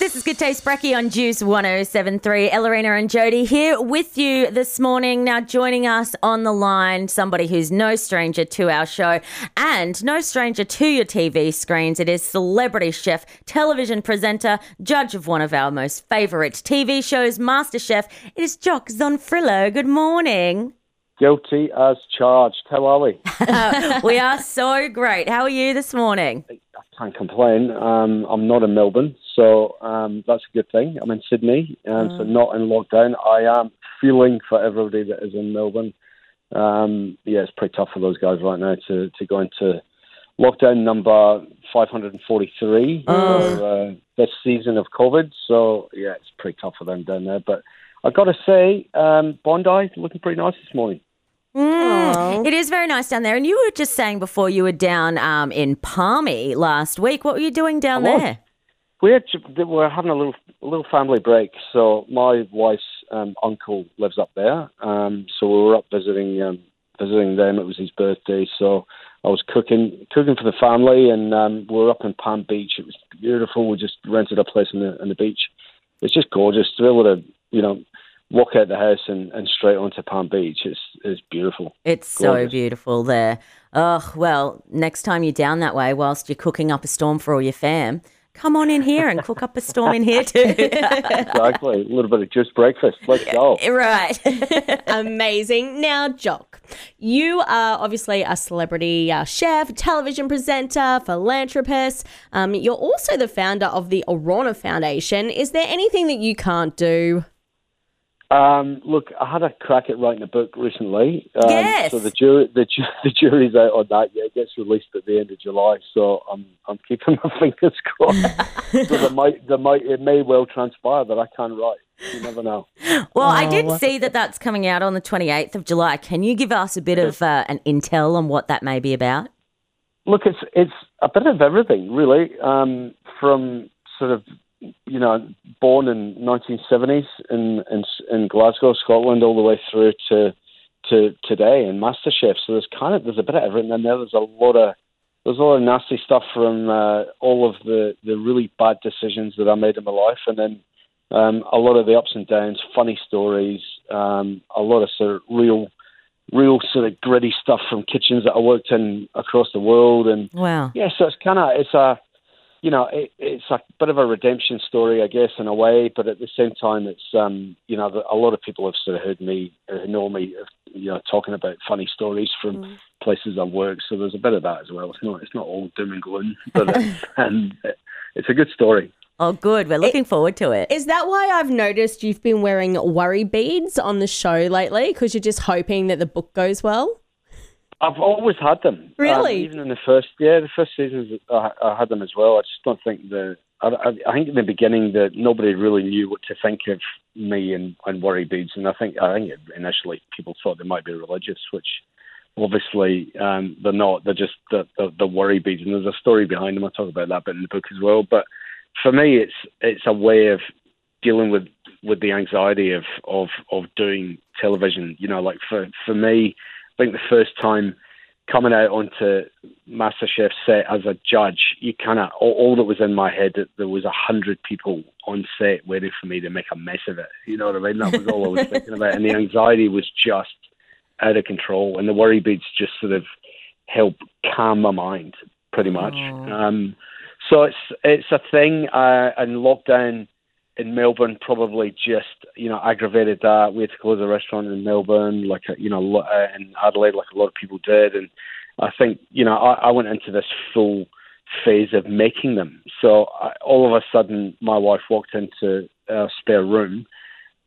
This is Good Taste Bracky on Juice 1073. Ellerina and Jody here with you this morning. Now, joining us on the line, somebody who's no stranger to our show and no stranger to your TV screens. It is celebrity chef, television presenter, judge of one of our most favourite TV shows, MasterChef. It is Jock Zonfrillo. Good morning. Guilty as charged. How are we? we are so great. How are you this morning? Can't complain. Um, I'm not in Melbourne, so um, that's a good thing. I'm in Sydney, um, so not in lockdown. I am feeling for everybody that is in Melbourne. Um, yeah, it's pretty tough for those guys right now to, to go into lockdown number 543 for uh, this season of COVID. So, yeah, it's pretty tough for them down there. But I've got to say, um, Bondi looking pretty nice this morning. Mm, it is very nice down there. And you were just saying before you were down um, in Palmy last week. What were you doing down I there? We're we're having a little a little family break. So my wife's um, uncle lives up there. Um, so we were up visiting um, visiting them. It was his birthday, so I was cooking cooking for the family, and um, we were up in Palm Beach. It was beautiful. We just rented a place on the on the beach. It's just gorgeous to be able to you know walk out the house and, and straight onto Palm Beach. It's it's beautiful. It's so beautiful there. Oh, well, next time you're down that way whilst you're cooking up a storm for all your fam, come on in here and cook up a storm in here too. Exactly. a little bit of just breakfast. Let's go. right. Amazing. Now, Jock, you are obviously a celebrity uh, chef, television presenter, philanthropist. Um, you're also the founder of the Orana Foundation. Is there anything that you can't do? Um, look, I had a crack at writing a book recently. Um, Yes. So the jury, the, the jury's out on that. Yeah, it gets released at the end of July. So I'm I'm keeping my fingers crossed. so there might there might it may well transpire that I can write. You never know. Well, I did see that that's coming out on the 28th of July. Can you give us a bit of uh, an intel on what that may be about? Look, it's it's a bit of everything, really. Um, from sort of you know, born in 1970s in, in in Glasgow, Scotland, all the way through to to today in MasterChef. So there's kind of there's a bit of everything in there. There's a lot of there's a lot of nasty stuff from uh, all of the the really bad decisions that I made in my life, and then um, a lot of the ups and downs, funny stories, um, a lot of sort of real real sort of gritty stuff from kitchens that I worked in across the world, and Wow. yeah, so it's kind of it's a you know it, it's a bit of a redemption story, I guess, in a way. But at the same time, it's um you know a lot of people have sort of heard me, uh, know me, uh, you know, talking about funny stories from places I've worked. So there's a bit of that as well. It's not it's not all doom and gloom, but and it's a good story. Oh, good. We're looking forward to it. Is that why I've noticed you've been wearing worry beads on the show lately? Because you're just hoping that the book goes well? I've always had them. Um, Really? even in the first, yeah, the first seasons, I, I had them as well. I just don't think the. I, I, I think in the beginning that nobody really knew what to think of me and, and worry beads, and I think I think initially people thought they might be religious, which obviously um, they're not. They're just the, the the worry beads, and there's a story behind them. I talk about that bit in the book as well. But for me, it's it's a way of dealing with with the anxiety of of of doing television. You know, like for for me, think the first time coming out onto MasterChef set as a judge, you kind of all, all that was in my head that there was a hundred people on set waiting for me to make a mess of it. You know what I mean? That was all I was thinking about, and the anxiety was just out of control, and the worry beads just sort of helped calm my mind, pretty much. Um, so it's it's a thing, uh, and lockdown in Melbourne probably just you know aggravated that. We had to close a restaurant in Melbourne, like uh, you know, uh, in Adelaide, like a lot of people did, and I think you know I, I went into this full phase of making them. So I, all of a sudden, my wife walked into a spare room,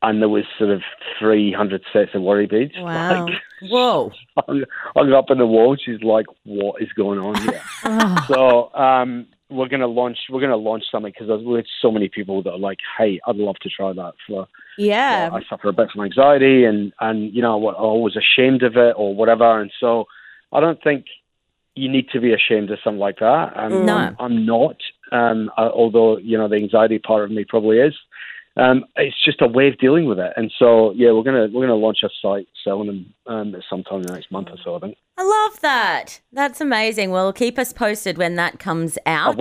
and there was sort of three hundred sets of worry beads. Wow. Like, Whoa. hung, hung up in the wall. She's like, "What is going on here?" so um, we're gonna launch. We're gonna launch something because we had so many people that are like, "Hey, I'd love to try that." For Yeah. I suffer a bit from anxiety, and and you know, what- I was ashamed of it or whatever, and so I don't think you need to be ashamed of something like that. And No. I'm, I'm not. Um, uh, although you know, the anxiety part of me probably is. Um, it's just a way of dealing with it, and so yeah, we're gonna we're gonna launch a site selling them um, sometime in the next month or so. I think. I love that. That's amazing. Well, keep us posted when that comes out.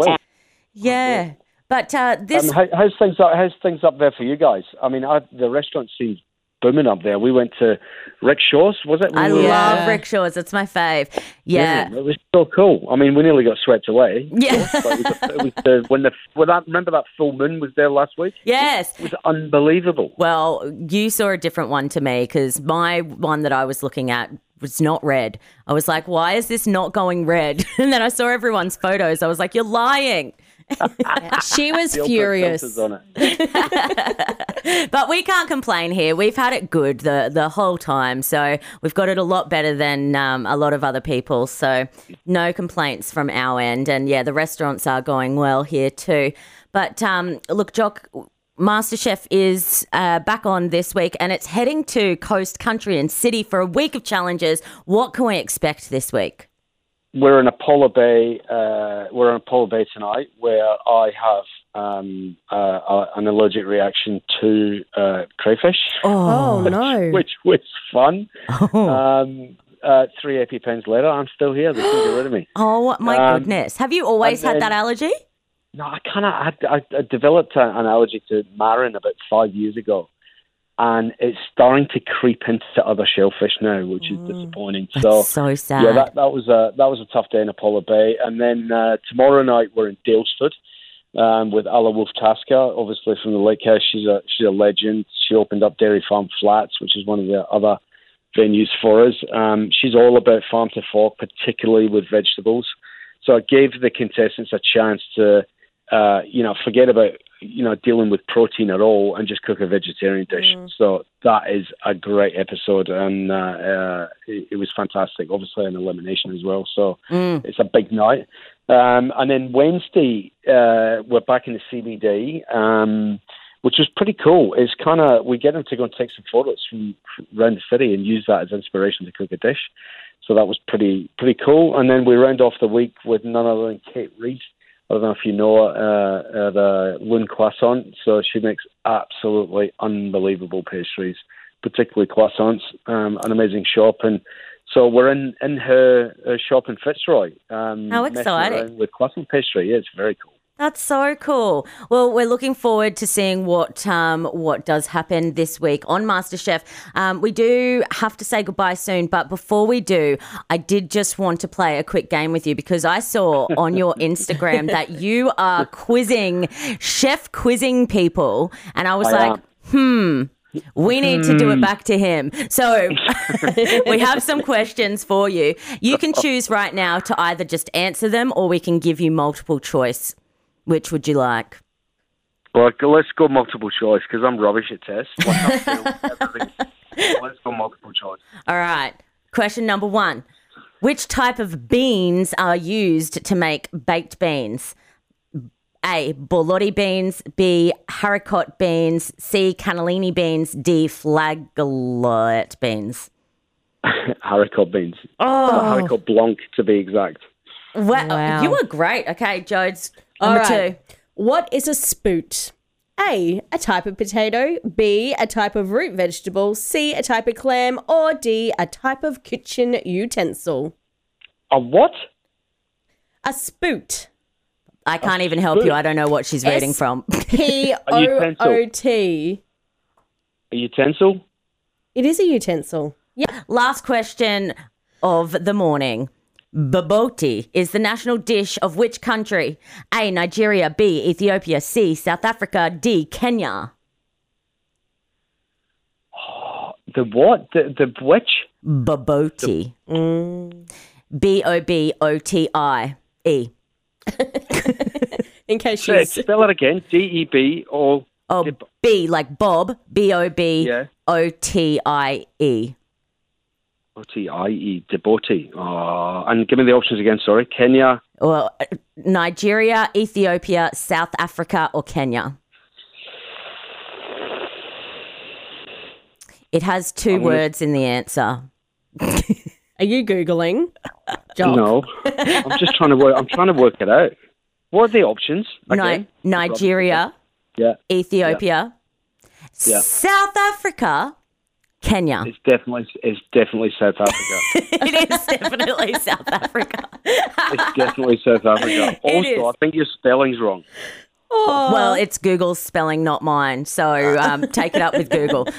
Yeah. But uh, this Um, how, how's things up? How's things up there for you guys? I mean, I, the restaurant seems booming up there. We went to Rick Shaw's, was it? We I were- love rickshaws. It's my fave. Yeah. it was so cool. I mean, we nearly got swept away. Yeah. But it was, it was the, when the when that, remember that full moon was there last week. Yes. It was unbelievable. Well, you saw a different one to me because my one that I was looking at was not red. I was like, why is this not going red? And then I saw everyone's photos. I was like, you're lying. She was furious. But we can't complain here. We've had it good the the whole time, so we've got it a lot better than um, a lot of other people. So no complaints from our end, and yeah, the restaurants are going well here too. But um, look, Jock. MasterChef is uh, back on this week and it's heading to Coast Country and City for a week of challenges. What can we expect this week? We're in Apollo Bay. Uh, we're in Apollo Bay tonight, where I have um, uh, uh, an allergic reaction to uh, crayfish, Oh no! which was fun. Um, uh, three EpiPens later, I'm still here. They couldn't get rid of me. Oh my Um, goodness. Have you always and had then- that allergy? No, I kind of I, I, I developed an allergy to marron about five years ago, and it's starting to creep into other shellfish now, which is disappointing. That's so so sad. yeah, that that was a that was a tough day in Apollo Bay, and then uh, tomorrow night we're in Daylesford um, with Alla Wolf Tasca, obviously from the Lake House. She's a she's a legend. She opened up Dairy Farm Flats, which is one of the other venues for us. Um, she's all about farm to fork, particularly with vegetables. So it gave the contestants a chance to, uh, you know, forget about you know dealing with protein at all and just cook a vegetarian dish. So that is a great episode, and uh, uh, it, it was fantastic. Obviously, an elimination as well. So Mm. it's a big night. Um, and then Wednesday, uh, we're back in the CBD, um, which was pretty cool. It's kind of we get them to go and take some photos from, around the city and use that as inspiration to cook a dish. So that was pretty pretty cool. And then we round off the week with none other than Kate Reid. I don't know if you know uh, uh, the Lune Croissant. So she makes absolutely unbelievable pastries, particularly croissants. Um, an amazing shop, and so we're in in her, her shop in Fitzroy. Um, How exciting. With croissant pastry, yeah, it's very cool. That's so cool. Well, we're looking forward to seeing what um, what does happen this week on MasterChef. Um, we do have to say goodbye soon, but before we do, I did just want to play a quick game with you because I saw on your Instagram that you are quizzing chef quizzing people, and I was I like, am. hmm. We need to do it back to him. So we have some questions for you. You can choose right now to either just answer them or we can give you multiple choice. Which would you like? Like, let's go multiple choice because I'm rubbish at tests. Like, I fail everything. let's go multiple choice. All right. Question number one Which type of beans are used to make baked beans? A. Borlotti beans. B. Haricot beans. C. Cannellini beans. D. Flageolet beans. haricot beans. Oh, Haricot blanc, to be exact. wow. Wow. You were great. Okay, Jodes. All Number right. two. What is a spoot? A. A type of potato. B. A type of root vegetable. C. A type of clam. Or D. A type of kitchen utensil. A what? A spoot. I can't even help you. I don't know what she's reading from. P O O T. A utensil? It is a utensil. Yeah. Last question of the morning. Bobotie is the national dish of which country? A. Nigeria. B. Ethiopia. C. South Africa. D. Kenya. The what? The, the which? Bobotie. B O B O T I E. In case you spell it again. D E B O. Oh, B like Bob. B O B O T I E. Yeah. O T I E. O T I E. Deboti. Oh, and give me the options again. Sorry. Kenya. Well, uh, Nigeria, Ethiopia, South Africa, or Kenya. It has 2 gonna- words in the answer. Are you Googling? Jock. No. I'm just trying to work. I'm trying to work it out. What are the options? Ni- Nigeria, Yeah. Ethiopia, Yeah. South Africa, Kenya. It's definitely it's definitely South Africa. it is definitely South Africa. it's definitely South Africa. Also. I think your spelling's wrong. Well, it's Google's spelling, not mine. So um, take it up with Google.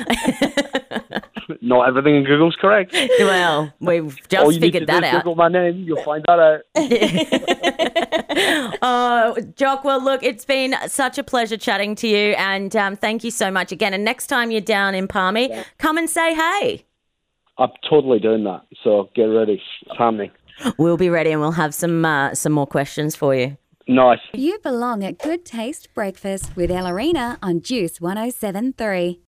Not everything in Google's correct. well, we've All just you need to figured do that is out. Google my name. You'll find that out. Oh, Jock, well, look, it's been such a pleasure chatting to you. And um, thank you so much again. And next time you're down in Palmy, come and say hey. I'm totally doing that. So get ready. It's happening. We'll be ready and we'll have some uh, some more questions for you. Nice. You belong at Good Taste Breakfast with Ellerina on Juice 1073.